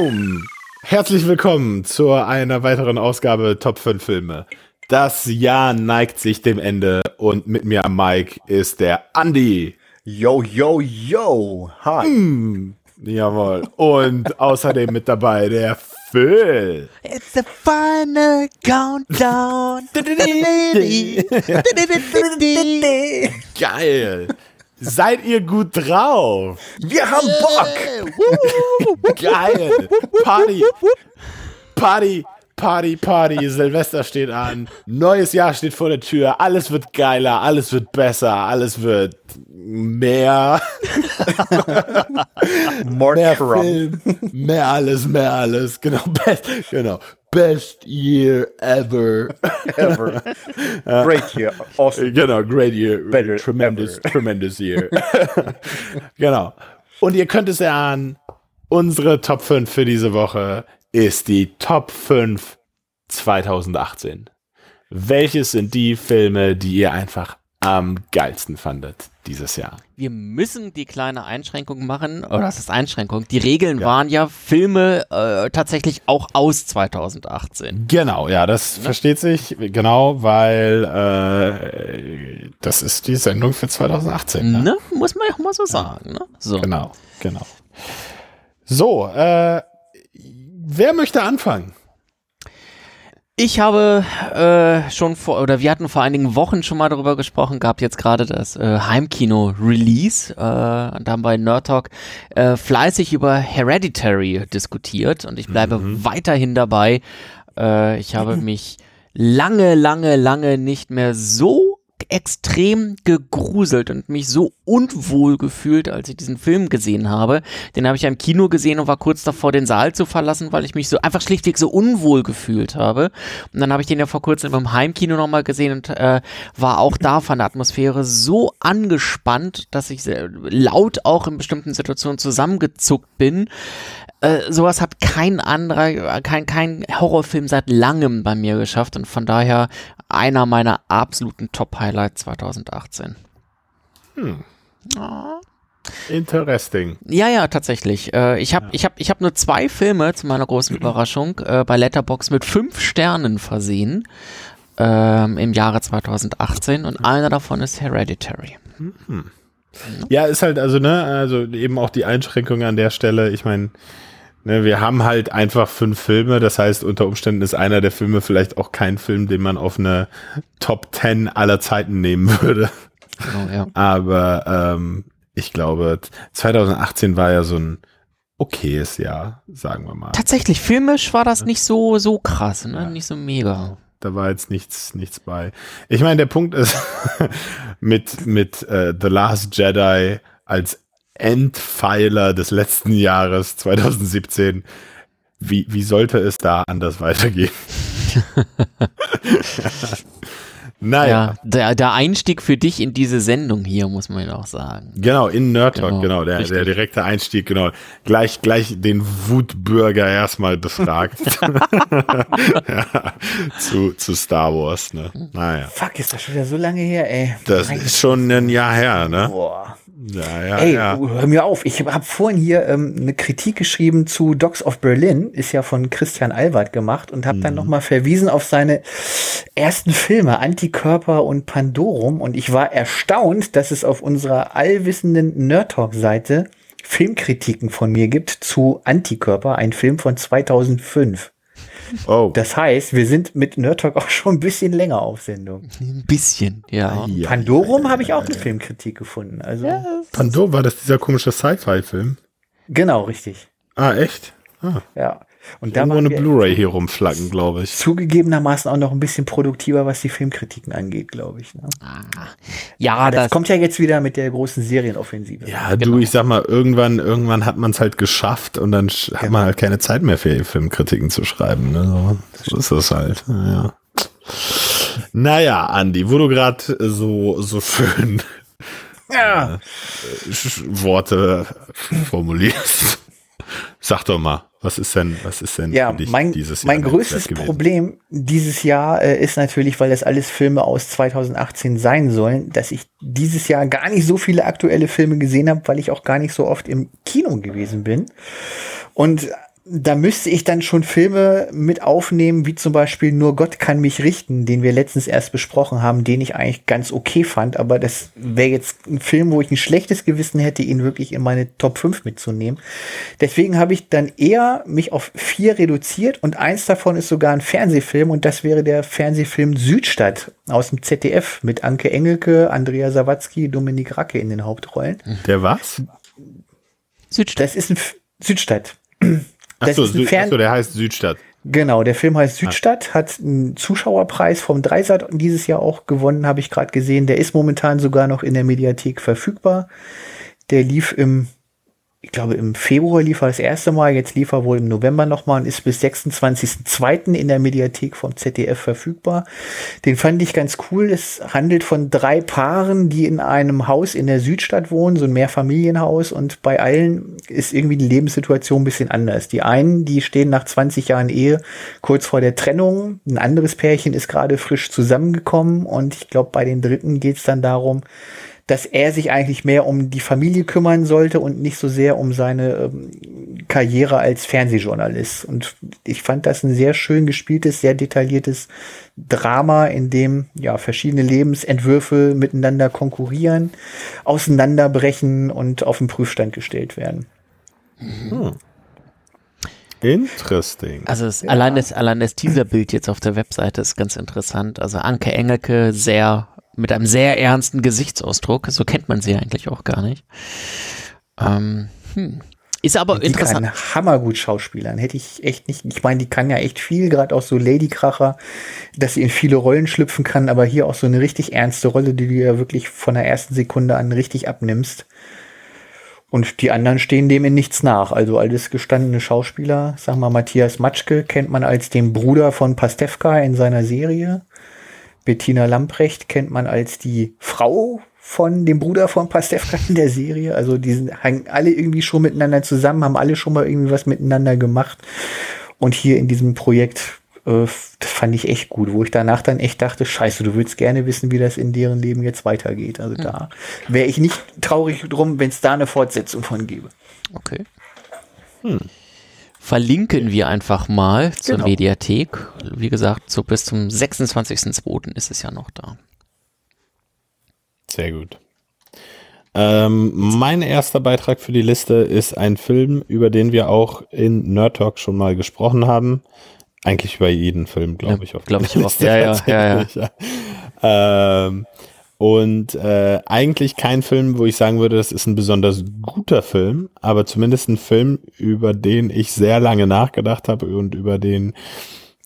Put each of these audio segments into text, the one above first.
Boom! Herzlich willkommen zu einer weiteren Ausgabe Top 5 Filme. Das Jahr neigt sich dem Ende und mit mir am Mic ist der Andy. Yo, yo, yo. Hi. Mm, jawohl. Und außerdem mit dabei der Phil. It's the final countdown. Geil. Seid ihr gut drauf? Wir haben Bock. Geil. Party. Party. Party, Party, Silvester steht an, neues Jahr steht vor der Tür, alles wird geiler, alles wird besser, alles wird mehr. More mehr. Film, mehr alles, mehr alles, genau, best, genau, best year ever. Ever. Great year. Awesome. Genau, great year, Better tremendous, ever. tremendous year. genau. Und ihr könnt es erahnen, unsere Top 5 für diese Woche ist die Top 5 2018. Welches sind die Filme, die ihr einfach am geilsten fandet dieses Jahr? Wir müssen die kleine Einschränkung machen, oder das ist Einschränkung. Die Regeln waren ja Filme äh, tatsächlich auch aus 2018. Genau, ja, das versteht sich, genau, weil äh, das ist die Sendung für 2018. Ne? Ne? Muss man ja auch mal so sagen. Ne? So. Genau, genau. So, äh, wer möchte anfangen? Ich habe äh, schon vor, oder wir hatten vor einigen Wochen schon mal darüber gesprochen, gab jetzt gerade das äh, Heimkino-Release. Äh, und da haben wir in Nerd Talk äh, fleißig über Hereditary diskutiert und ich bleibe weiterhin dabei. Äh, ich habe mich lange, lange, lange nicht mehr so extrem gegruselt und mich so unwohl gefühlt, als ich diesen Film gesehen habe. Den habe ich ja im Kino gesehen und war kurz davor, den Saal zu verlassen, weil ich mich so einfach schlichtweg so unwohl gefühlt habe. Und dann habe ich den ja vor kurzem im Heimkino nochmal gesehen und äh, war auch da von der Atmosphäre so angespannt, dass ich laut auch in bestimmten Situationen zusammengezuckt bin. Äh, sowas hat kein anderer, kein, kein Horrorfilm seit langem bei mir geschafft und von daher einer meiner absoluten Top-Highlights 2018. Interesting. Ja, ja, tatsächlich. Äh, ich habe ich hab, ich hab nur zwei Filme zu meiner großen Überraschung äh, bei Letterbox mit fünf Sternen versehen ähm, im Jahre 2018 und einer davon ist Hereditary. Ja, ist halt also, ne, also eben auch die Einschränkung an der Stelle. Ich meine, ne, wir haben halt einfach fünf Filme. Das heißt, unter Umständen ist einer der Filme vielleicht auch kein Film, den man auf eine Top 10 aller Zeiten nehmen würde. Genau, ja. Aber ähm, ich glaube, 2018 war ja so ein okayes Jahr, sagen wir mal. Tatsächlich, filmisch war das nicht so, so krass, ne? nicht so mega. Da war jetzt nichts, nichts bei. Ich meine, der Punkt ist, mit, mit äh, The Last Jedi als Endpfeiler des letzten Jahres 2017, wie, wie sollte es da anders weitergehen? naja, Ja, der, der Einstieg für dich in diese Sendung hier, muss man ja auch sagen. genau, in Nerd Talk, genau, Genau, der, der direkte Einstieg, genau. Gleich, gleich den Wutbürger erstmal befragt. ja, zu, zu Star Wars, ne? Naja. Fuck, ist das schon wieder so lange her, ey. Das Mein ist schon ein Jahr her, ne? Boah. Ja, ja, Ey, ja. hör mir auf. Ich habe vorhin hier ähm, eine Kritik geschrieben zu Dogs of Berlin, ist ja von Christian Albert gemacht und habe Mhm. dann nochmal verwiesen auf seine ersten Filme, Antikörper und Pandorum. Und ich war erstaunt, dass es auf unserer allwissenden Nerd Talk-Seite Filmkritiken von mir gibt zu Antikörper, ein Film von 2005. Oh, Das heißt, wir sind mit Nerd Talk auch schon ein bisschen länger auf Sendung. Ein bisschen, ja. ja. Pandorum habe ich auch eine Filmkritik gefunden. Also Pandora, war das dieser komische Sci-Fi-Film? genau richtig. Ah, echt? Ah, Ja. Und da irgendwo eine Blu-ray hier rumflacken, glaube ich. zugegebenermaßen auch noch ein bisschen produktiver, was die Filmkritiken angeht, glaube ich. Ne? Ja, Das, das, kommt ja jetzt wieder mit der großen Serienoffensive. Ja, du, ich sag mal, irgendwann, irgendwann hat man es halt geschafft und dann sch- hat man halt keine Zeit mehr für Filmkritiken zu schreiben. Ne? So, ist das halt. Naja, naja Andi, wo du gerade so, so schön Ja. Sch- Worte formulierst, sag doch mal, was ist denn, was ist denn Ja, für dich mein, dieses Jahr mein größtes? Problem dieses Jahr äh, ist natürlich, weil das alles Filme aus 2018 sein sollen, dass ich dieses Jahr gar nicht so viele aktuelle Filme gesehen habe, weil ich auch gar nicht so oft im Kino gewesen bin. Und da müsste ich dann schon Filme mit aufnehmen, wie zum Beispiel Nur Gott kann mich richten, den wir letztens erst besprochen haben, den ich eigentlich ganz okay fand, aber das wäre jetzt ein Film, wo ich ein schlechtes Gewissen hätte, ihn wirklich in meine Top 5 mitzunehmen. Deswegen habe ich dann eher mich auf vier reduziert und eins davon ist sogar ein Fernsehfilm und das wäre der Fernsehfilm Südstadt aus dem ZDF mit Anke Engelke, Andrea Sawatzki, Dominik Racke in den Hauptrollen. Der was? Südstadt. Das ist ein F Südstadt. Achso, achso, der heißt Südstadt. Genau, der Film heißt Südstadt, hat einen Zuschauerpreis vom Dreisat dieses Jahr auch gewonnen, habe ich gerade gesehen. Der ist momentan sogar noch in der Mediathek verfügbar. Der lief im ich glaube, im Februar lief er das erste Mal, jetzt lief er wohl im November nochmal und ist bis 26.02. in der Mediathek vom ZDF verfügbar. Den fand ich ganz cool. Es handelt von drei Paaren, die in einem Haus in der Südstadt wohnen, so ein Mehrfamilienhaus und bei allen ist irgendwie die Lebenssituation ein bisschen anders. Die einen, die stehen nach 20 Jahren Ehe kurz vor der Trennung. Ein anderes Pärchen ist gerade frisch zusammengekommen und ich glaube, bei den dritten geht es dann darum, dass er sich eigentlich mehr um die Familie kümmern sollte und nicht so sehr um seine ähm, Karriere als Fernsehjournalist. Und ich fand das ein sehr schön gespieltes, sehr detailliertes Drama, in dem ja verschiedene Lebensentwürfe miteinander konkurrieren, auseinanderbrechen und auf den Prüfstand gestellt werden. Hm. Interesting. Also es, ja. allein das, allein das Teaserbild jetzt auf der Webseite ist ganz interessant. Also Anke Engelke sehr mit einem sehr ernsten Gesichtsausdruck. So kennt man sie eigentlich auch gar nicht. Ähm, hm. Ist aber die interessant. Kann hammergut Schauspielern. Hätte ich echt nicht. Ich meine, die kann ja echt viel, gerade auch so Ladykracher, dass sie in viele Rollen schlüpfen kann, aber hier auch so eine richtig ernste Rolle, die du ja wirklich von der ersten Sekunde an richtig abnimmst. Und die anderen stehen dem in nichts nach. Also alles gestandene Schauspieler. Sag mal, Matthias Matschke kennt man als den Bruder von Pastewka in seiner Serie. Bettina Lamprecht kennt man als die Frau von dem Bruder von Pastewka in der Serie. Also die sind, hängen alle irgendwie schon miteinander zusammen, haben alle schon mal irgendwie was miteinander gemacht. Und hier in diesem Projekt, äh, das fand ich echt gut, wo ich danach dann echt dachte, scheiße, du würdest gerne wissen, wie das in deren Leben jetzt weitergeht. Also mhm. da wäre ich nicht traurig drum, wenn es da eine Fortsetzung von gäbe. Okay. Hm verlinken wir einfach mal zur genau. Mediathek. Wie gesagt, so bis zum 26.02. ist es ja noch da. Sehr gut. Ähm, mein erster Beitrag für die Liste ist ein Film, über den wir auch in Nerd Talk schon mal gesprochen haben. Eigentlich über jeden Film, glaube ich. Glaube ich auch. Ja, ja, ja, ja. Ähm, und äh, eigentlich kein Film, wo ich sagen würde, das ist ein besonders guter Film, aber zumindest ein Film, über den ich sehr lange nachgedacht habe und über den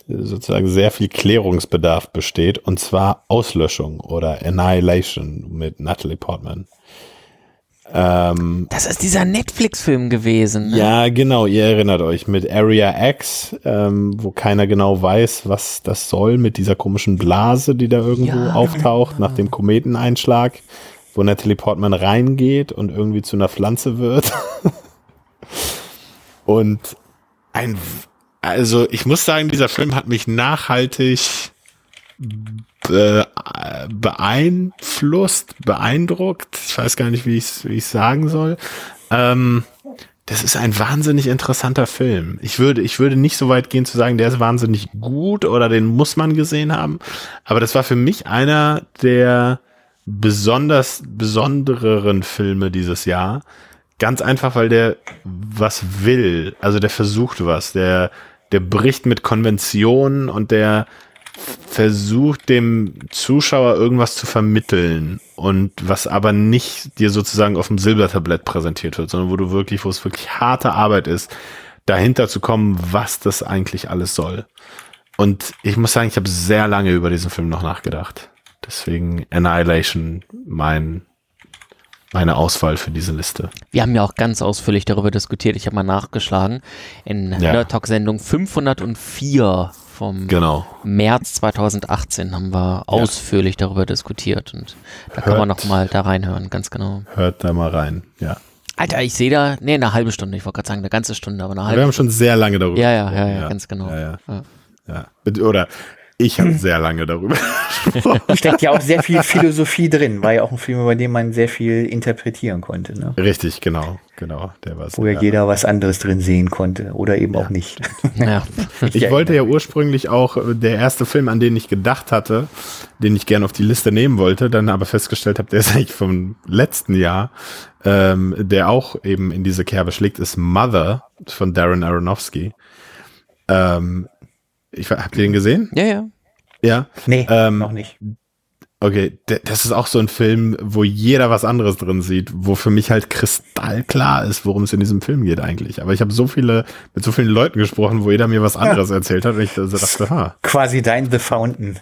sozusagen sehr viel Klärungsbedarf besteht, und zwar Auslöschung oder Annihilation mit Natalie Portman. Ähm, das ist dieser Netflix-Film gewesen. Ne? Ja, genau, ihr erinnert euch mit Area X, ähm, wo keiner genau weiß, was das soll, mit dieser komischen Blase, die da irgendwo ja, auftaucht genau. nach dem Kometeneinschlag, wo Natalie Portman reingeht und irgendwie zu einer Pflanze wird. und ein, also ich muss sagen, dieser Film hat mich nachhaltig be beeinflusst, beeindruckt. Ich weiß gar nicht, wie ich es wie sagen soll. Ähm, das ist ein wahnsinnig interessanter Film. Ich würde, ich würde nicht so weit gehen zu sagen, der ist wahnsinnig gut oder den muss man gesehen haben. Aber das war für mich einer der besonders besondereren Filme dieses Jahr. Ganz einfach, weil der was will. Also der versucht was. Der, der bricht mit Konventionen und der, versucht dem Zuschauer irgendwas zu vermitteln und was aber nicht dir sozusagen auf dem Silbertablett präsentiert wird, sondern wo du wirklich, wo es wirklich harte Arbeit ist, dahinter zu kommen, was das eigentlich alles soll. Und ich muss sagen, ich habe sehr lange über diesen Film noch nachgedacht. Deswegen Annihilation mein meine Auswahl für diese Liste. Wir haben ja auch ganz ausführlich darüber diskutiert. Ich habe mal nachgeschlagen. In ja. Nerd Talk Sendung 504 vom genau. März 2018 haben wir ausführlich darüber diskutiert und da hört, kann man noch mal da reinhören, ganz genau. Hört da mal rein, ja. Alter, ich sehe da, nee, eine halbe Stunde, ich wollte gerade sagen, eine ganze Stunde, aber eine halbe Wir haben schon sehr lange darüber ja, ja, ja, ja, ganz genau. Ja, ja. ja. Oder Ich habe sehr lange darüber gesprochen. Steckt ja auch sehr viel Philosophie drin. War ja auch ein Film, über den man sehr viel interpretieren konnte. Ne? Richtig, genau, genau. Der war Wo ja jeder was anderes drin sehen konnte oder eben ja. auch nicht. Ja. Ich wollte ja ursprünglich auch äh, der erste Film, an den ich gedacht hatte, den ich gerne auf die Liste nehmen wollte, dann aber festgestellt habe, der ist eigentlich vom letzten Jahr, ähm, der auch eben in diese Kerbe schlägt, ist Mother von Darren Aronofsky. Ähm, ich, habt ihr den gesehen? Ja, ja. Ja. Nee, ähm, noch nicht. Okay, das ist auch so ein Film, wo jeder was anderes drin sieht, wo für mich halt kristallklar ist, worum es in diesem Film geht eigentlich. Aber ich habe so viele, mit so vielen Leuten gesprochen, wo jeder mir was anderes ja. erzählt hat und ich also dachte, ha. Quasi dein The Fountain.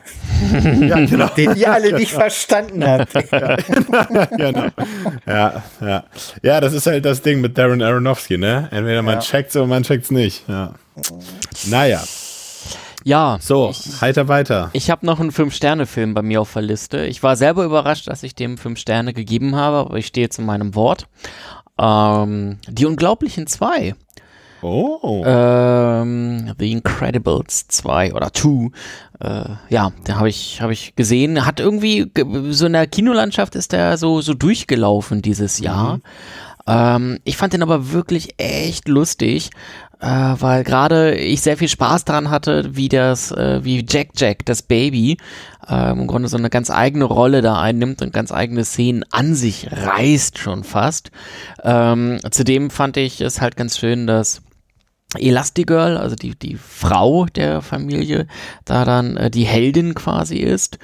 ja, genau. Den ihr alle nicht verstanden habt. ja, genau. Ja, ja. Ja, das ist halt das Ding mit Darren Aronofsky, ne? Entweder man ja. checkt's oder man checkt's nicht. Ja. Naja. Ja. So, ich, heiter weiter. Ich habe noch einen Fünf-Sterne-Film bei mir auf der Liste. Ich war selber überrascht, dass ich dem fünf Sterne gegeben habe, aber ich stehe zu meinem Wort. Ähm, die Unglaublichen zwei. Oh. Ähm, The Incredibles 2 oder 2. Äh, ja, den habe ich, hab ich gesehen. Hat irgendwie, so in der Kinolandschaft ist der so, so durchgelaufen dieses Jahr. Mhm. Ähm, ich fand den aber wirklich echt lustig äh, weil gerade ich sehr viel Spaß daran hatte, wie das, äh, wie Jack Jack, das Baby, äh, im Grunde so eine ganz eigene Rolle da einnimmt und ganz eigene Szenen an sich reißt schon fast. Ähm, zudem fand ich es halt ganz schön, dass Elastigirl, also die, die Frau der Familie, da dann äh, die Heldin quasi ist.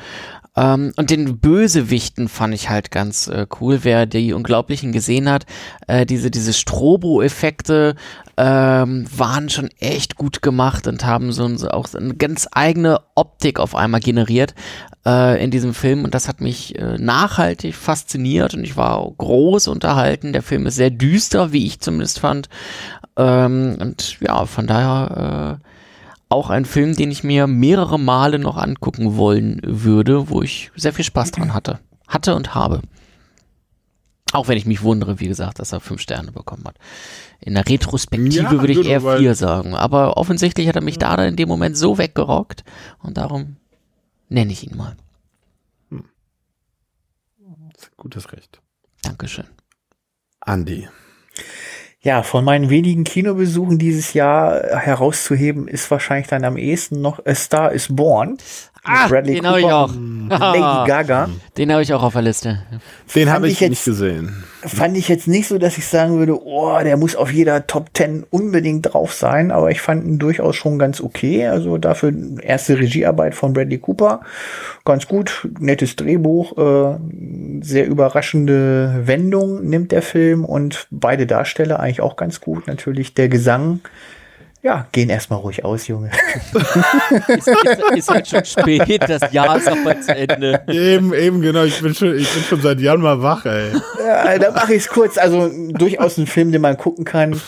Ähm, und den Bösewichten fand ich halt ganz äh, cool. Wer die Unglaublichen gesehen hat, äh, diese, diese Strobo-Effekte ähm, waren schon echt gut gemacht und haben so, so auch eine ganz eigene Optik auf einmal generiert äh, in diesem Film. Und das hat mich äh, nachhaltig fasziniert und ich war groß unterhalten. Der Film ist sehr düster, wie ich zumindest fand. Ähm, und ja, von daher äh, auch ein Film, den ich mir mehrere Male noch angucken wollen würde, wo ich sehr viel Spaß dran hatte. Hatte und habe. Auch wenn ich mich wundere, wie gesagt, dass er fünf Sterne bekommen hat. In der Retrospektive ja, würde ich eher vier sagen. Aber offensichtlich hat er mich da in dem Moment so weggerockt und darum nenne ich ihn mal. Hm. Gutes Recht. Dankeschön. Andi. Ja, von meinen wenigen Kinobesuchen dieses Jahr herauszuheben, ist wahrscheinlich dann am ehesten noch A Star is Born. Ah, Bradley den habe ich auch. Lady Gaga. Den habe ich auch auf der Liste. Den habe ich, ich jetzt, nicht gesehen. Fand ich jetzt nicht so, dass ich sagen würde, oh, der muss auf jeder Top 10 unbedingt drauf sein, aber ich fand ihn durchaus schon ganz okay. Also dafür erste Regiearbeit von Bradley Cooper. Ganz gut, nettes Drehbuch, äh, sehr überraschende Wendung nimmt der Film und beide Darsteller eigentlich auch ganz gut. Natürlich der Gesang ja, gehen erstmal ruhig aus, Junge. ist, ist, ist, halt schon spät, das Jahr ist auch bald zu Ende. Eben, eben, genau. Ich bin schon, ich bin schon seit Jahren mal wach, ey. Ja, da mache ich es kurz. Also durchaus ein Film, den man gucken kann.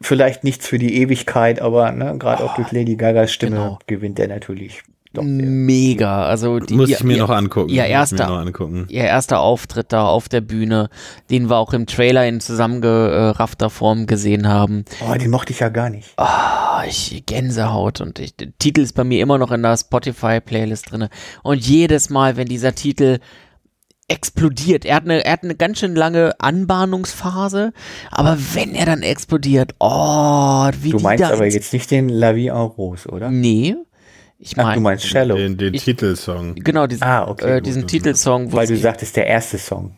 Vielleicht nichts für die Ewigkeit, aber ne, gerade auch durch Lady Gagas Stimme genau. gewinnt er natürlich doch, Mega. Also die, Muss ich mir ihr, noch angucken. Ihr erster, angucken. ihr erster Auftritt da auf der Bühne, den wir auch im Trailer in zusammengeraffter Form gesehen haben. Oh, den mochte ich ja gar nicht. Oh, ich, Gänsehaut. Und ich, der Titel ist bei mir immer noch in der Spotify-Playlist drin. Und jedes Mal, wenn dieser Titel explodiert. Er hat, eine, er hat eine ganz schön lange Anbahnungsphase, aber wenn er dann explodiert, oh, wie Du meinst aber jetzt nicht den La Vie en Rose, oder? Nee, ich meine, du meinst Shallow. Den, den ich, Titelsong. Genau, diesen, ah, okay, äh, diesen Titelsong. Weil du sagtest, der erste Song.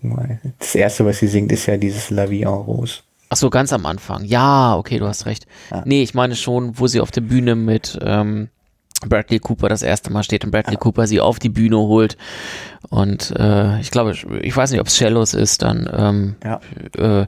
Das erste, was sie singt, ist ja dieses La Vie en Rose. Ach so, ganz am Anfang. Ja, okay, du hast recht. Ah. Nee, ich meine schon, wo sie auf der Bühne mit ähm, Bradley Cooper das erste Mal steht und Bradley ja. Cooper sie auf die Bühne holt. Und äh, ich glaube, ich weiß nicht, ob es Shallows ist, dann ähm, ja. äh,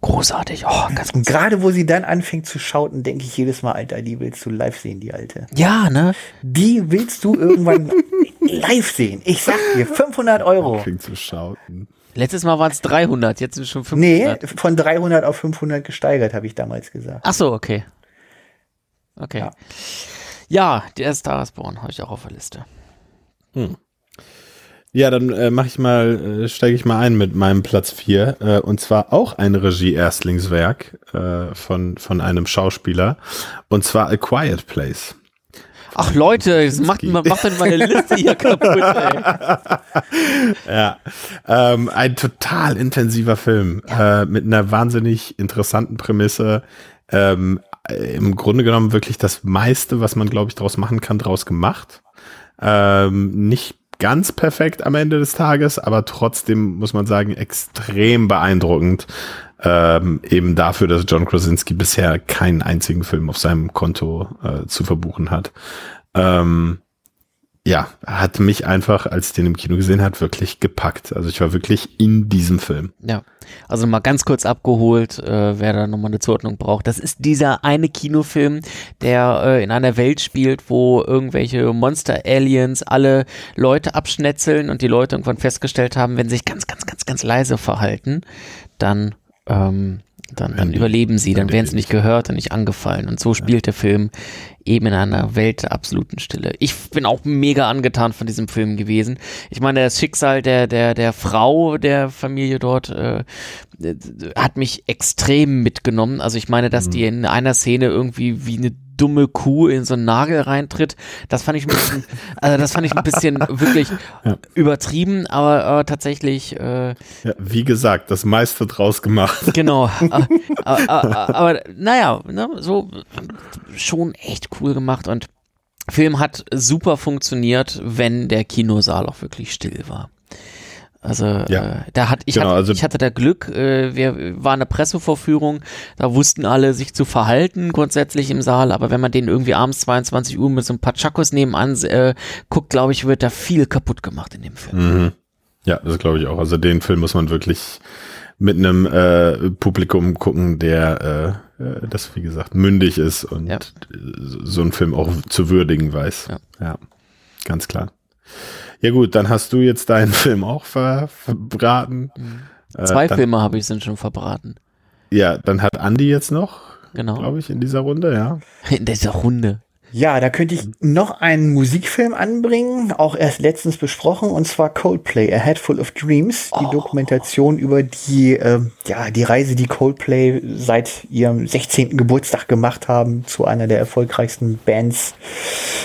großartig. Oh, ganz und gerade wo sie dann anfängt zu schauten, denke ich jedes Mal, Alter, die willst du live sehen, die Alte. Ja, ne? Die willst du irgendwann live sehen. Ich sag dir, 500 Euro. Anfängt zu schauten. Letztes Mal waren es 300, jetzt sind es schon 500. Nee, von 300 auf 500 gesteigert, habe ich damals gesagt. Ach so, okay. Okay. Ja. Ja, der Star is Born habe ich auch auf der Liste. Hm. Ja, dann äh, mache ich mal, äh, steige ich mal ein mit meinem Platz 4. Äh, und zwar auch ein Regie-Erstlingswerk äh, von, von einem Schauspieler. Und zwar A Quiet Place Ach Leute, das macht, macht denn meine Liste hier kaputt, ey. Ja, ähm, ein total intensiver Film ja. äh, mit einer wahnsinnig interessanten Prämisse. Ähm, Im Grunde genommen wirklich das meiste, was man, glaube ich, daraus machen kann, daraus gemacht. Ähm, nicht ganz perfekt am Ende des Tages, aber trotzdem muss man sagen, extrem beeindruckend. Ähm, eben dafür, dass John Krasinski bisher keinen einzigen Film auf seinem Konto äh, zu verbuchen hat. Ähm, ja, hat mich einfach, als ich den im Kino gesehen hat, wirklich gepackt. Also ich war wirklich in diesem Film. Ja, also mal ganz kurz abgeholt, äh, wer da nochmal eine Zuordnung braucht. Das ist dieser eine Kinofilm, der äh, in einer Welt spielt, wo irgendwelche Monster-Aliens alle Leute abschnetzeln und die Leute irgendwann festgestellt haben, wenn sie sich ganz, ganz, ganz, ganz leise verhalten, dann ähm, dann, dann überleben sie, dann werden sie nicht gehört und nicht angefallen. Und so spielt der Film eben in einer Welt der absoluten Stille. Ich bin auch mega angetan von diesem Film gewesen. Ich meine, das Schicksal der, der, der Frau der Familie dort äh, hat mich extrem mitgenommen. Also ich meine, dass mhm. die in einer Szene irgendwie wie eine dumme Kuh in so einen Nagel reintritt. Das fand ich ein bisschen, also das fand ich ein bisschen wirklich ja. übertrieben, aber äh, tatsächlich. Äh, ja, wie gesagt, das meiste draus gemacht. Genau. äh, äh, äh aber naja, ne, so schon echt cool gemacht und Film hat super funktioniert, wenn der Kinosaal auch wirklich still war. Also ja. äh, da hat ich, genau, hatte, also ich hatte da Glück, äh, wir waren eine Pressevorführung, da wussten alle sich zu verhalten grundsätzlich im Saal, aber wenn man den irgendwie abends 22 Uhr mit so ein paar Chakos nebenan äh, guckt, glaube ich, wird da viel kaputt gemacht in dem Film. Mhm. Ja, das glaube ich auch. Also den Film muss man wirklich mit einem äh, Publikum gucken, der äh, äh das, wie gesagt, mündig ist und ja. so einen Film auch zu würdigen weiß. Ja, ja ganz klar. Ja gut, dann hast du jetzt deinen Film auch ver verbraten. Mhm. Zwei äh, Filme habe ich sind schon verbraten. Ja, dann hat Andy jetzt noch, genau. glaube ich, in dieser Runde, ja. In dieser Runde. Ja, da könnte ich noch einen Musikfilm anbringen, auch erst letztens besprochen, und zwar Coldplay, A Head Full of Dreams, die oh. Dokumentation über die, äh, ja, die Reise, die Coldplay seit ihrem 16. Geburtstag gemacht haben zu einer der erfolgreichsten Bands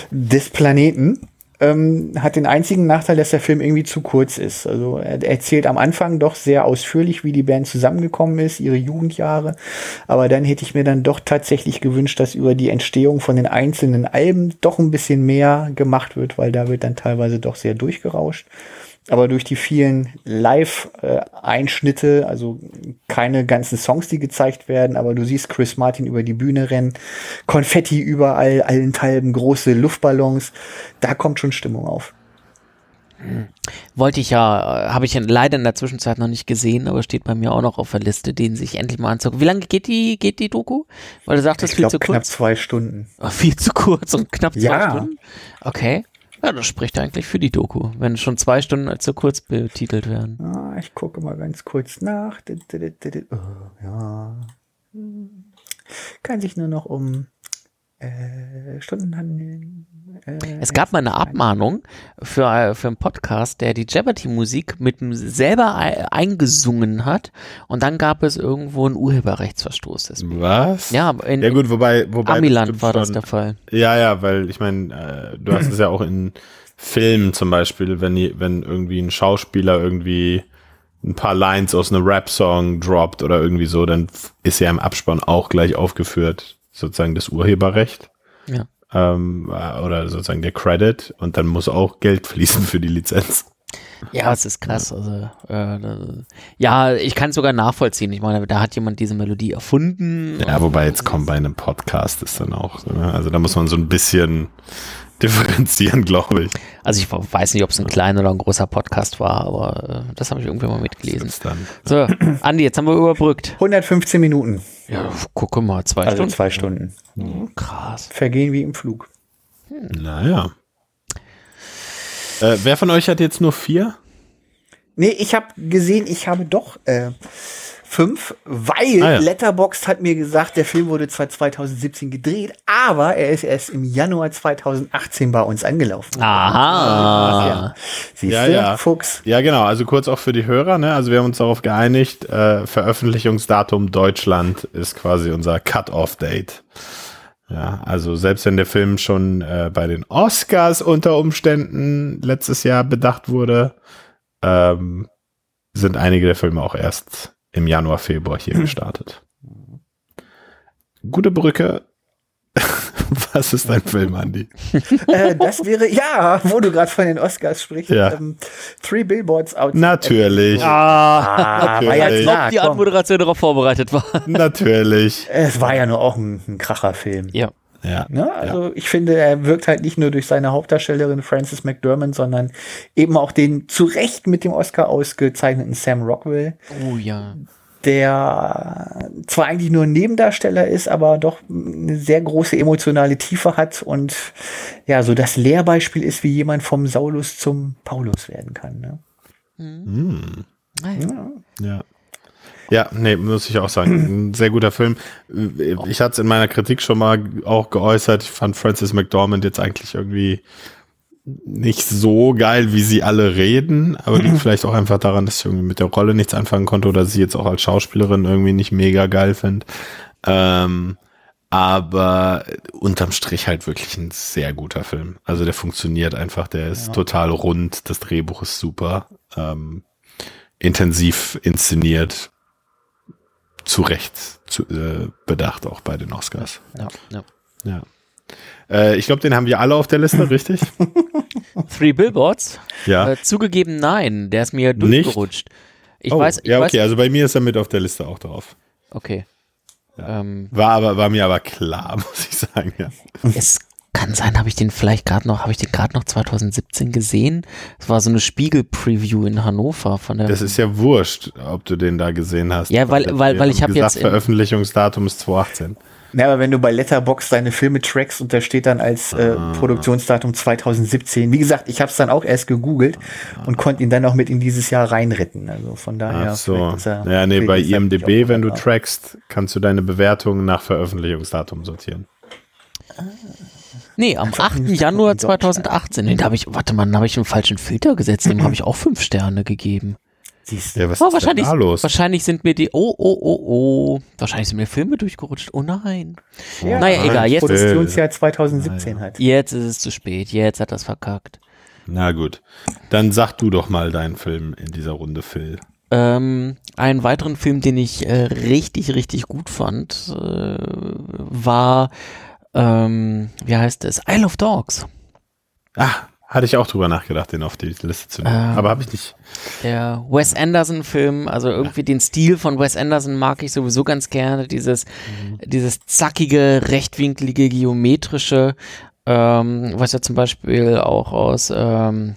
des Planeten ähm, hat den einzigen Nachteil, dass der Film irgendwie zu kurz ist. Also er erzählt am Anfang doch sehr ausführlich, wie die Band zusammengekommen ist, ihre Jugendjahre. Aber dann hätte ich mir dann doch tatsächlich gewünscht, dass über die Entstehung von den einzelnen Alben doch ein bisschen mehr gemacht wird, weil da wird dann teilweise doch sehr durchgerauscht aber durch die vielen Live-Einschnitte, also keine ganzen Songs, die gezeigt werden, aber du siehst Chris Martin über die Bühne rennen, Konfetti überall, allen Teilen große Luftballons, da kommt schon Stimmung auf. Wollte ich ja, äh, habe ich leider in der Zwischenzeit noch nicht gesehen, aber steht bei mir auch noch auf der Liste, den sich endlich mal anzugucken. Wie lange geht die, geht die Doku? Weil du sagtest, viel glaub, zu kurz. knapp zwei Stunden. Oh, viel zu kurz und knapp zwei ja. Stunden? Okay. Ja, das spricht eigentlich für die Doku, wenn schon zwei Stunden als zu kurz betitelt werden. Ah, ich gucke mal ganz kurz nach. Oh, ja. Kann sich nur noch um äh, Stunden handeln. Äh, es gab mal eine Abmahnung für, äh, für einen Podcast, der die Jeopardy-Musik mit selber eingesungen hat und dann gab es irgendwo einen Urheberrechtsverstoß. Deswegen. Was? Ja, in, ja gut, wobei, wobei Amiland war das der Fall. Ja, ja, weil ich meine, äh, du hast es ja auch in Filmen zum Beispiel, wenn, wenn irgendwie ein Schauspieler irgendwie ein paar Lines aus einem Rap-Song droppt oder irgendwie so, dann ist ja im Abspann auch gleich aufgeführt, sozusagen das Urheberrecht. Ja. Ähm, oder sozusagen der Credit und dann muss auch Geld fließen für die Lizenz. Ja, es ist krass. Also, äh, ja, ich kann es sogar nachvollziehen. Ich meine, da hat jemand diese Melodie erfunden. Ja, wobei jetzt kommt bei einem Podcast ist dann auch. Ne? Also da muss man so ein bisschen differenzieren, glaube ich. Also ich weiß nicht, ob es ein kleiner oder ein großer Podcast war, aber äh, das habe ich irgendwie mal mitgelesen. Dann, so, Andi, jetzt haben wir überbrückt. 115 Minuten. Ja, gucke mal, zwei also Stunden. zwei Stunden. Mhm. Krass. Vergehen wie im Flug. Hm. Naja. Äh, wer von euch hat jetzt nur vier? Nee, ich habe gesehen, ich habe doch äh, fünf, weil ah, ja. Letterboxd hat mir gesagt, der Film wurde zwar 2017 gedreht, aber er ist erst im Januar 2018 bei uns angelaufen. Aha. Ja. Siehst ja, du, ja. Fuchs. Ja, genau. Also kurz auch für die Hörer. Ne? Also wir haben uns darauf geeinigt, äh, Veröffentlichungsdatum Deutschland ist quasi unser Cut-off-Date. Ja, also selbst wenn der Film schon äh, bei den Oscars unter Umständen letztes Jahr bedacht wurde, ähm, sind einige der Filme auch erst im Januar, Februar hier gestartet. Gute Brücke. Was ist dein Film, Andy? äh, das wäre, ja, wo du gerade von den Oscars sprichst. Ja. Ähm, Three Billboards Outside. Natürlich. Ah, Ah, war ja Natürlich. klar, ob die. Anmoderation darauf vorbereitet war. Natürlich. Es war ja nur auch ein, ein Kracherfilm. Ja. Ja. Ne? Also ich finde, er wirkt halt nicht nur durch seine Hauptdarstellerin Frances McDermott, sondern eben auch den zu Recht mit dem Oscar ausgezeichneten Sam Rockwell, Oh ja. der zwar eigentlich nur ein Nebendarsteller ist, aber doch eine sehr große emotionale Tiefe hat und ja, so das Lehrbeispiel ist, wie jemand vom Saulus zum Paulus werden kann. Ne? Hm. Naja. Ja. Ja, nee, muss ich auch sagen. Ein sehr guter Film. Ich hatte es in meiner Kritik schon mal auch geäußert. Ich fand Frances McDormand jetzt eigentlich irgendwie nicht so geil, wie sie alle reden, aber liegt vielleicht auch einfach daran, dass ich irgendwie mit der Rolle nichts anfangen konnte oder sie jetzt auch als Schauspielerin irgendwie nicht mega geil finde. Ähm, aber unterm Strich halt wirklich ein sehr guter Film. Also der funktioniert einfach, der ist total rund, das Drehbuch ist super, ähm, intensiv inszeniert, zu Recht zu, äh, bedacht auch bei den Oscars. Ja, ja. Ja. Äh, ich glaube, den haben wir alle auf der Liste, richtig? Three Billboards? Ja. Äh, zugegeben, nein. Der ist mir Nicht? durchgerutscht. Ich oh, weiß, ich ja, weiß, okay, also bei mir ist er mit auf der Liste auch drauf. okay. Ähm, War aber, war mir aber klar, muss ich sagen, ja. es kann sein, habe ich den vielleicht gerade noch, habe ich den gerade noch 2017 gesehen? Es war so eine Spiegel-Preview in Hannover von der. Das ist ja wurscht, ob du den da gesehen hast. Ja, weil- weil- weil ich hab gesagt, jetzt Veröffentlichungsdatum ist 2018. Ja, aber wenn du bei Letterbox deine Filme trackst und da steht dann als äh, Ah. Produktionsdatum 2017. Wie gesagt, ich habe es dann auch erst gegoogelt und konnte ihn dann auch mit in dieses Jahr reinretten. Also von daher. Ach so. er- Ja, nee, bei IMDb, wenn du trackst, kannst du deine Bewertungen nach Veröffentlichungsdatum sortieren. Nee, am Einfach 8. nicht Januar in Deutschland. 2018. Den habe ich, warte mal, den habe ich einen falschen Filter gesetzt. Dem habe ich auch fünf Sterne gegeben. Siehst Ja, was Oh, ist wahrscheinlich, da los? wahrscheinlich sind mir die, oh, oh, oh, oh, wahrscheinlich sind mir Filme durchgerutscht. Oh nein. Ja, naja, egal, jetzt ist, Produktionsjahr 2017 halt. jetzt ist es zu spät. Jetzt hat das verkackt. Na gut. Dann sag du doch mal deinen Film in dieser Runde, Phil. Ähm, einen weiteren Film, den ich äh, richtig, richtig gut fand, äh, war, ähm, wie heißt es? Isle of Dogs. Ah, hatte ich auch drüber nachgedacht, den auf die Liste zu nehmen. Ähm. Aber habe ich nicht. Der Wes Anderson-Film, also irgendwie den Stil von Wes Anderson mag ich sowieso ganz gerne. Dieses, dieses zackige, rechtwinklige, geometrische, ähm, was ja zum Beispiel auch aus, ähm,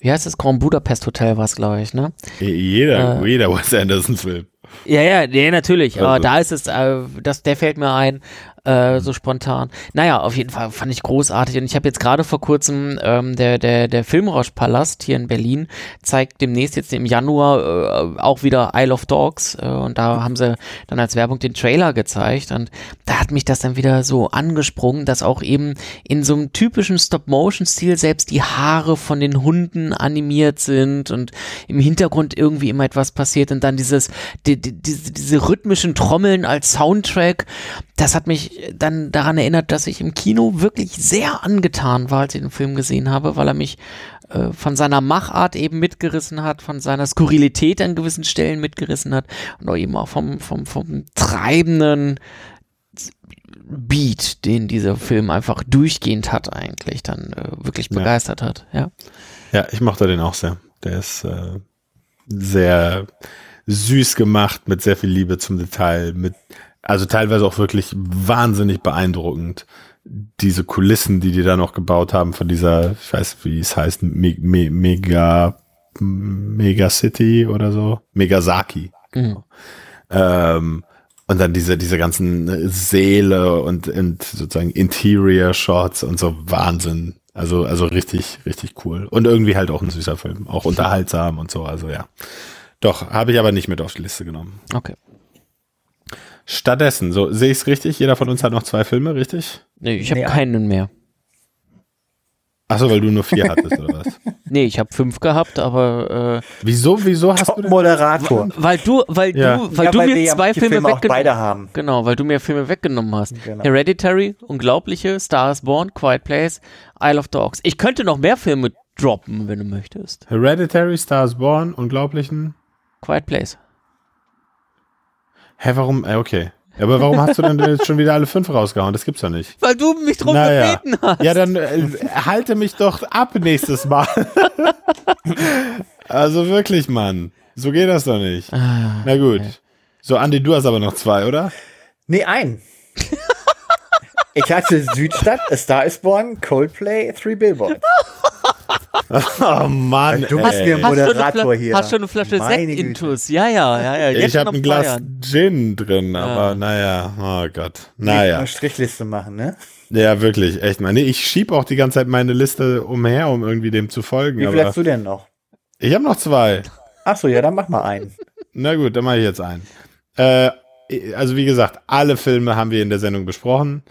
wie heißt das? Grand Budapest Hotel war es, glaube ich, ne? Jeder, Äh. jeder Wes Anderson-Film. Ja, ja, nee, natürlich. Aber Also- da ist es, äh, das, der fällt mir ein, äh, so spontan. Naja, auf jeden Fall fand ich großartig. Und ich habe jetzt gerade vor kurzem ähm, der, der, der Filmrauschpalast hier in Berlin zeigt demnächst jetzt im Januar äh, auch wieder Isle of Dogs. Äh, und da haben sie dann als Werbung den Trailer gezeigt. Und da hat mich das dann wieder so angesprungen, dass auch eben in so einem typischen Stop-Motion-Stil selbst die Haare von den Hunden animiert sind und im Hintergrund irgendwie immer etwas passiert und dann dieses, die, die, diese, diese rhythmischen Trommeln als Soundtrack, das hat mich dann daran erinnert, dass ich im Kino wirklich sehr angetan war, als ich den Film gesehen habe, weil er mich äh, von seiner Machart eben mitgerissen hat, von seiner Skurrilität an gewissen Stellen mitgerissen hat und auch eben auch vom, vom, vom treibenden Beat, den dieser Film einfach durchgehend hat eigentlich, dann äh, wirklich Ja. begeistert hat, ja. Ja, ich mochte den auch sehr. Der ist äh, sehr süß gemacht, mit sehr viel Liebe zum Detail, mit also teilweise auch wirklich wahnsinnig beeindruckend. Diese Kulissen, die die da noch gebaut haben von dieser, ich weiß, wie es heißt, Me Me Mega Mega City oder so, Megasaki. Mhm. Ähm, und dann diese, diese ganzen Seele und, und sozusagen Interior Shots und so Wahnsinn. Also, also richtig, richtig cool. Und irgendwie halt auch ein süßer Film. Auch unterhaltsam und so. Also ja. Doch, habe ich aber nicht mit auf die Liste genommen. Okay. Stattdessen, so sehe ich es richtig, jeder von uns hat noch zwei Filme, richtig? Nee, ich habe Nee, keinen mehr. Achso, weil du nur vier hattest, oder was? Nee, ich habe fünf gehabt, aber äh, Wieso, wieso hast du denn? Top-Moderator. weil du, weil Ja. du, weil Ja, du weil mir zwei die Filme, Filme weggenommen beide haben. Genau, weil du mir Filme weggenommen hast. Genau. Hereditary, Unglaubliche, Star is Born, Quiet Place, Isle of Dogs. Ich könnte noch mehr Filme droppen, wenn du möchtest. Hereditary, Stars Born, Unglaublichen. Quiet Place. Hä, warum? Äh, okay. Aber warum hast du denn jetzt schon wieder alle fünf rausgehauen? Das gibt's doch nicht. Weil du mich drum Naja. gebeten hast. Ja, dann äh, halte mich doch ab nächstes Mal. also wirklich, Mann. So geht das doch nicht. Ah, Na gut. So, Andi, du hast aber noch zwei, oder? Nee, ein. ich hatte Südstadt, A Star is Born, Coldplay, Three Billboards. Oh Mann, Du bist ey. mir Hast schon, eine Moderator hier. hast schon eine Flasche Meine Sekt intus. Ja, ja, ja, ja. Jetzt Ich habe ein Glas. Gin drin, aber naja, oh Gott. Naja. Eine Strichliste machen, ne? Ja, wirklich, echt mal. Nee, ich schieb auch die ganze Zeit meine Liste umher, um irgendwie dem zu folgen. Wie viel hast du denn noch? ich habe noch zwei. Ach so, ja, dann mach mal einen. Na gut, dann mache ich jetzt einen. Äh, also wie gesagt, alle Filme haben wir in der Sendung besprochen.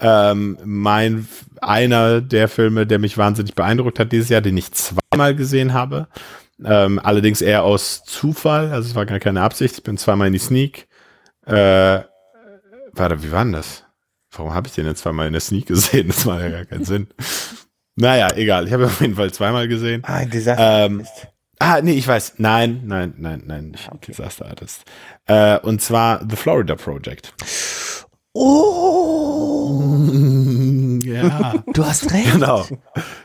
Ähm, mein einer der Filme, der mich wahnsinnig beeindruckt hat dieses Jahr, den ich zweimal gesehen habe, ähm, allerdings eher aus Zufall, also es war gar keine Absicht. Ich bin zweimal in die Sneak. Äh, warte, wie war denn das? Warum habe ich den jetzt zweimal in der Sneak gesehen? Das macht ja gar keinen Sinn. Naja, egal. Ich habe auf jeden Fall zweimal gesehen. Ah, ein Desaster. Ähm, Ah, nee, ich weiß. Nein, nein, nein, nein, nicht Disaster Artist. Äh, und zwar The Florida Project. Oh, ja, du hast recht. genau.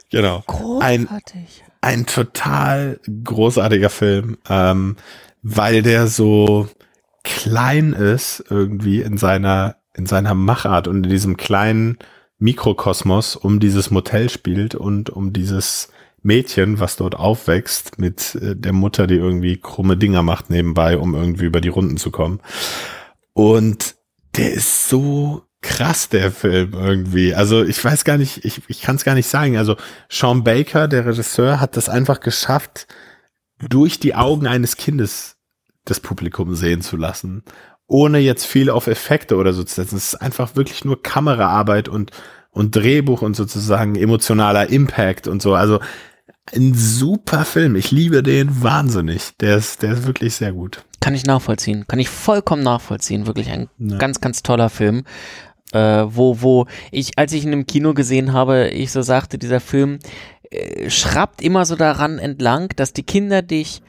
Genau. Ein, Großartig. ein total großartiger Film, ähm, weil der so klein ist irgendwie in seiner, in seiner Machart und in diesem kleinen Mikrokosmos um dieses Motel spielt und um dieses Mädchen, was dort aufwächst mit äh, der Mutter, die irgendwie krumme Dinger macht nebenbei, um irgendwie über die Runden zu kommen. Und der ist so krass, der Film irgendwie. Also ich weiß gar nicht, ich, ich kann es gar nicht sagen. Also Sean Baker, der Regisseur, hat das einfach geschafft, durch die Augen eines Kindes das Publikum sehen zu lassen, ohne jetzt viel auf Effekte oder so zu setzen. Es ist einfach wirklich nur Kameraarbeit und, und Drehbuch und sozusagen emotionaler Impact und so. Also ein super Film. Ich liebe den wahnsinnig. Der ist, der ist wirklich sehr gut. Kann ich nachvollziehen. Kann ich vollkommen nachvollziehen. Wirklich ein Ja. ganz, ganz toller Film. Äh, wo, wo ich, als ich ihn im Kino gesehen habe, ich so sagte, dieser Film äh, schrappt immer so daran entlang, dass die Kinder dich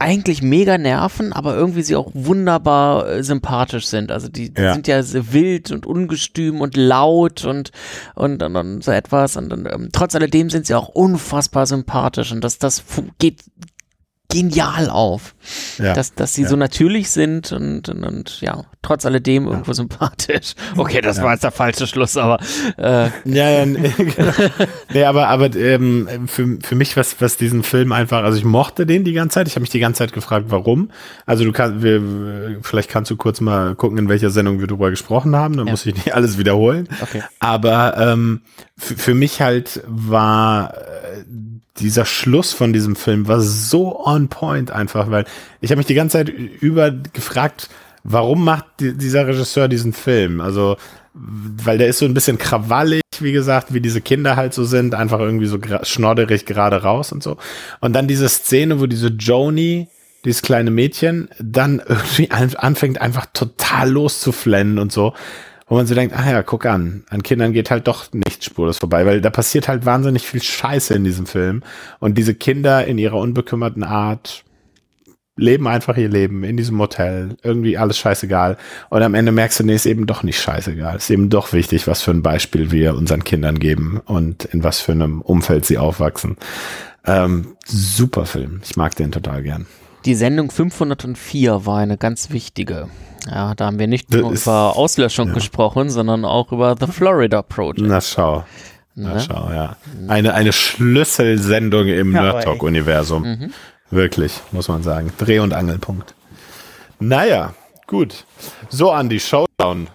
eigentlich mega nerven, aber irgendwie sie auch wunderbar äh, sympathisch sind. Also die, die Ja. sind ja so wild und ungestüm und laut und und, und, und so etwas. Und, und ähm, trotz alledem sind sie auch unfassbar sympathisch und das, das geht genial auf Ja. dass, dass sie Ja. so natürlich sind und, und, und ja, trotz alledem irgendwo sympathisch. Okay, das war jetzt der falsche Schluss, aber äh, Ja, ja, nee, genau. nee, aber, aber ähm, für, für mich, was, was diesen Film einfach, also ich mochte den die ganze Zeit. Ich habe mich die ganze Zeit gefragt, warum. Also du kannst, wir, vielleicht kannst du kurz mal gucken, in welcher Sendung wir drüber gesprochen haben. Dann muss ich nicht alles wiederholen. okay. Aber ähm, für, für mich halt war äh, dieser Schluss von diesem Film war so on point einfach, weil ich habe mich die ganze Zeit über gefragt, warum macht die, dieser Regisseur diesen Film? Also weil der ist so ein bisschen krawallig, wie gesagt, wie diese Kinder halt so sind, einfach irgendwie so schnodderig gerade raus und so. Und dann diese Szene, wo diese Joni, dieses kleine Mädchen, dann irgendwie an, anfängt einfach total loszuflennen und so. Wo man so denkt, ah ja, guck an, an Kindern geht halt doch nicht spurlos vorbei, weil da passiert halt wahnsinnig viel Scheiße in diesem Film. Und diese Kinder in ihrer unbekümmerten Art leben einfach ihr Leben in diesem Motel, irgendwie alles scheißegal. Und am Ende merkst du, nee, ist eben doch nicht scheißegal. Ist eben doch wichtig, was für ein Beispiel wir unseren Kindern geben und in was für einem Umfeld sie aufwachsen. Ähm, super Film. Ich mag den total gern. Die Sendung 504 war eine ganz wichtige. Ja, da haben wir nicht Das nur ist- über Auslöschung ja. gesprochen, sondern auch über The Florida Project. Na schau. Na Ne? schau, ja. Eine, eine Schlüsselsendung im Ja, Nerd Talk-Universum. Mhm. Wirklich, muss man sagen. Dreh- und Angelpunkt. Naja, gut. So, Andi, Showdown.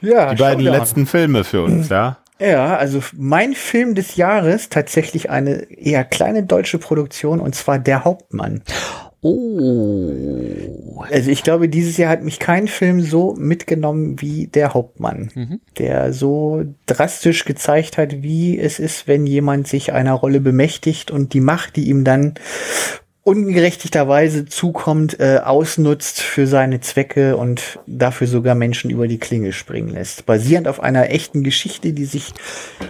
Ja, Die beiden Showdown. letzten Filme für uns, ja? Ja, also mein Film des Jahres tatsächlich eine eher kleine deutsche Produktion und zwar Der Hauptmann. Oh. Also ich glaube, dieses Jahr hat mich kein Film so mitgenommen wie der Hauptmann, Mhm. der so drastisch gezeigt hat, wie es ist, wenn jemand sich einer Rolle bemächtigt und die Macht, die ihm dann ungerechtigterweise zukommt, äh, ausnutzt für seine Zwecke und dafür sogar Menschen über die Klinge springen lässt. Basierend auf einer echten Geschichte, die sich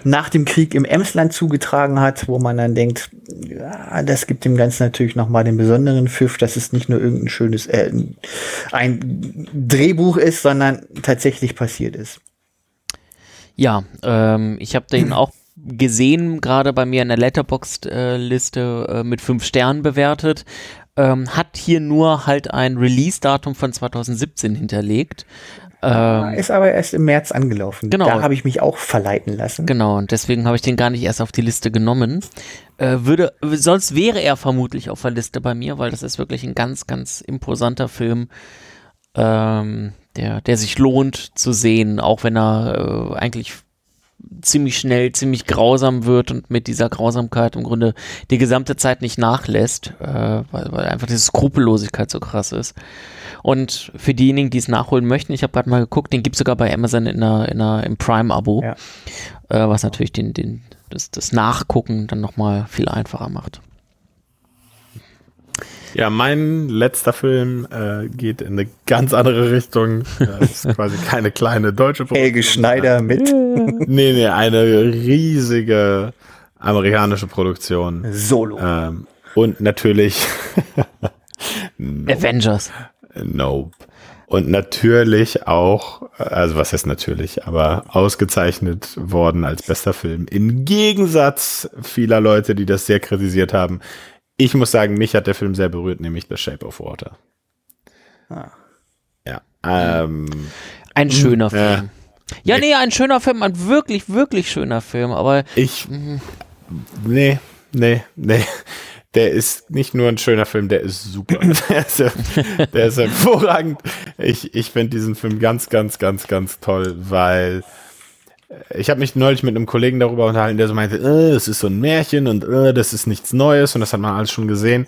nach dem Krieg im Emsland zugetragen hat, wo man dann denkt, ja, das gibt dem Ganzen natürlich nochmal den besonderen Pfiff, dass es nicht nur irgendein schönes, äh, ein Drehbuch ist, sondern tatsächlich passiert ist. Ja, ähm, ich habe den auch gesehen, gerade bei mir in der Letterboxd-Liste äh, mit fünf Sternen bewertet. Ähm, hat hier nur halt ein Release-Datum von 2017 hinterlegt. Ähm, ist aber erst im März angelaufen. Genau. Da habe ich mich auch verleiten lassen. Genau, und deswegen habe ich den gar nicht erst auf die Liste genommen. Äh, würde, sonst wäre er vermutlich auf der Liste bei mir, weil das ist wirklich ein ganz, ganz imposanter Film, ähm, der, der sich lohnt zu sehen, auch wenn er äh, eigentlich ziemlich schnell, ziemlich grausam wird und mit dieser Grausamkeit im Grunde die gesamte Zeit nicht nachlässt, äh, weil, weil einfach diese Skrupellosigkeit so krass ist. Und für diejenigen, die es nachholen möchten, ich habe gerade mal geguckt, den gibt es sogar bei Amazon in einer, in einer, im Prime-Abo, Ja. äh, was natürlich den, den, das, das Nachgucken dann nochmal viel einfacher macht. Ja, mein letzter Film äh, geht in eine ganz andere Richtung. Das ist quasi keine kleine deutsche Helge Schneider mit Nee, nee, eine riesige amerikanische Produktion. Solo. Ähm, und natürlich Avengers. Nope. Und natürlich auch, also was heißt natürlich, aber ausgezeichnet worden als bester Film. Im Gegensatz vieler Leute, die das sehr kritisiert haben. Ich muss sagen, mich hat der Film sehr berührt, nämlich The Shape of Water. Ah. Ja. Ähm, Ein schöner ja. Film. Ja, nee, ein schöner Film, ein wirklich, wirklich schöner Film, aber ich. Nee, nee, nee. Der ist nicht nur ein schöner Film, der ist super. der, ist, der ist hervorragend. Ich, ich finde diesen Film ganz, ganz, ganz, ganz toll, weil ich habe mich neulich mit einem Kollegen darüber unterhalten, der so meinte, äh, es ist so ein Märchen und äh, das ist nichts Neues und das hat man alles schon gesehen.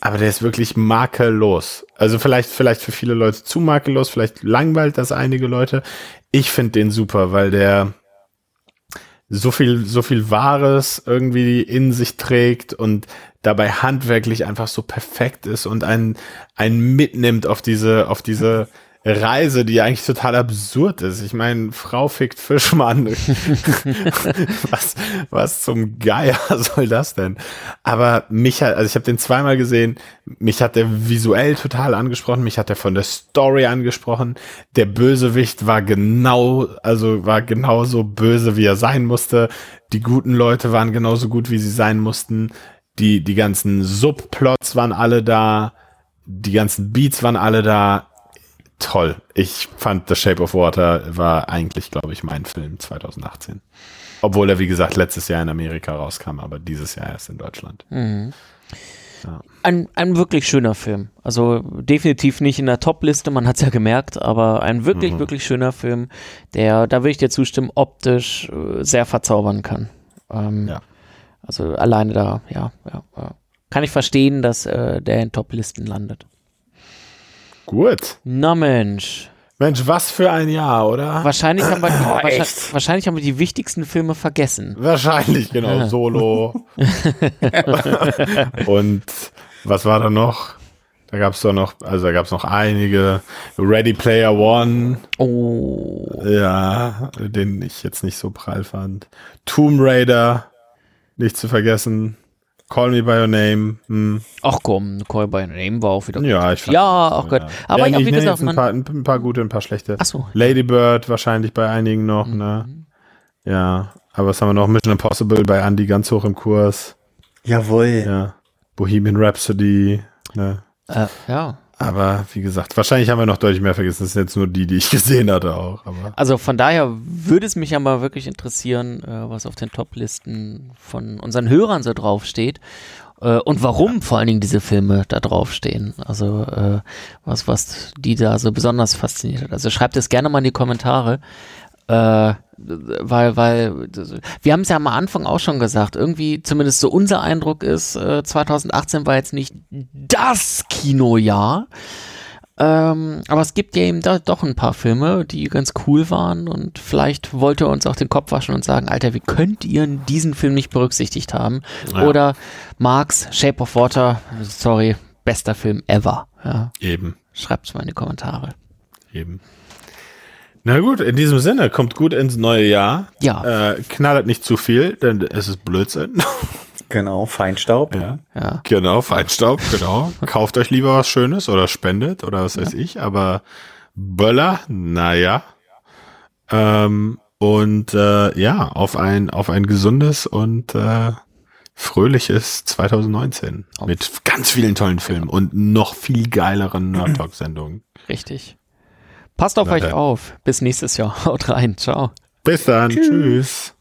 Aber der ist wirklich makellos. Also vielleicht, vielleicht für viele Leute zu makellos, vielleicht langweilt das einige Leute. Ich finde den super, weil der so viel, so viel Wahres irgendwie in sich trägt und dabei handwerklich einfach so perfekt ist und einen, einen mitnimmt auf diese, auf diese Reise, die eigentlich total absurd ist. Ich meine, Frau fickt Fischmann. was, was zum Geier soll das denn? Aber mich hat, also ich habe den zweimal gesehen, mich hat der visuell total angesprochen, mich hat der von der Story angesprochen. Der Bösewicht war genau, also war genauso böse, wie er sein musste. Die guten Leute waren genauso gut, wie sie sein mussten. Die, die ganzen Subplots waren alle da. Die ganzen Beats waren alle da toll. Ich fand The Shape of Water war eigentlich, glaube ich, mein Film 2018. Obwohl er, wie gesagt, letztes Jahr in Amerika rauskam, aber dieses Jahr erst in Deutschland. ein, ein wirklich schöner Film. Also definitiv nicht in der Top-Liste, man hat es ja gemerkt, aber ein wirklich, wirklich schöner Film, der, da würde ich dir zustimmen, optisch äh, sehr verzaubern kann. Ähm, Ja. Also alleine da, ja, ja, ja. Kann ich verstehen, dass äh, der in Top-Listen landet. Gut. Na Mensch. Mensch, was für ein Jahr, oder? Wahrscheinlich haben, wir, wahrscheinlich, echt? wahrscheinlich haben wir die wichtigsten Filme vergessen. Wahrscheinlich, genau. Solo. Und was war da noch? Da gab es doch noch, also da gab es noch einige. Ready Player One, Oh. ja, den ich jetzt nicht so prall fand. Tomb Raider, nicht zu vergessen. Call Me By Your Name. Hm. Ach komm, Call by Name war auch wieder Ja, ich fand Ja, ach Gott. ja. Aber ja, ich auch, ich wie gesagt, ein paar, ein paar gute, ein paar schlechte. Ach so. Lady Bird wahrscheinlich bei einigen noch, ne? Ja, aber was haben wir noch? Mission Impossible bei Andy ganz hoch im Kurs. Jawohl. Ja. Bohemian Rhapsody, ne? Äh, ja. Aber wie gesagt, wahrscheinlich haben wir noch deutlich mehr vergessen. Das sind jetzt nur die, die ich gesehen hatte auch. Aber Also von daher würde es mich aber wirklich interessieren, äh, was auf den Top-Listen von unseren Hörern so draufsteht. Äh, und warum vor allen Dingen diese Filme da draufstehen. Also äh, was, was die da so besonders fasziniert hat. Also schreibt es gerne mal in die Kommentare. Äh, weil, weil, wir haben es ja am Anfang auch schon gesagt, irgendwie, zumindest so unser Eindruck ist, äh, 2018 war jetzt nicht das Kinojahr. Ähm, aber es gibt ja eben da doch ein paar Filme, die ganz cool waren und vielleicht wollte er uns auch den Kopf waschen und sagen, Alter, wie könnt ihr diesen Film nicht berücksichtigt haben? Ja. Oder Marx, Shape of Water, sorry, bester Film ever. Ja, Eben, schreibt's mal in die Kommentare. eben. Na gut, in diesem Sinne, kommt gut ins neue Jahr. Ja. Äh, knallt nicht zu viel, denn es ist Blödsinn. Genau, Feinstaub. ja. Ja. Genau, Feinstaub, genau. Kauft euch lieber was Schönes oder spendet oder was weiß ich, aber Böller, naja. Ähm, und äh, ja, auf ein, auf ein gesundes und äh, fröhliches 2019 Auf- mit ganz vielen tollen Filmen und noch viel geileren Nerd Talk Sendungen. Richtig. Passt auf Na euch dann. auf. Bis nächstes Jahr. Haut rein. Ciao. Bis dann, tschüss.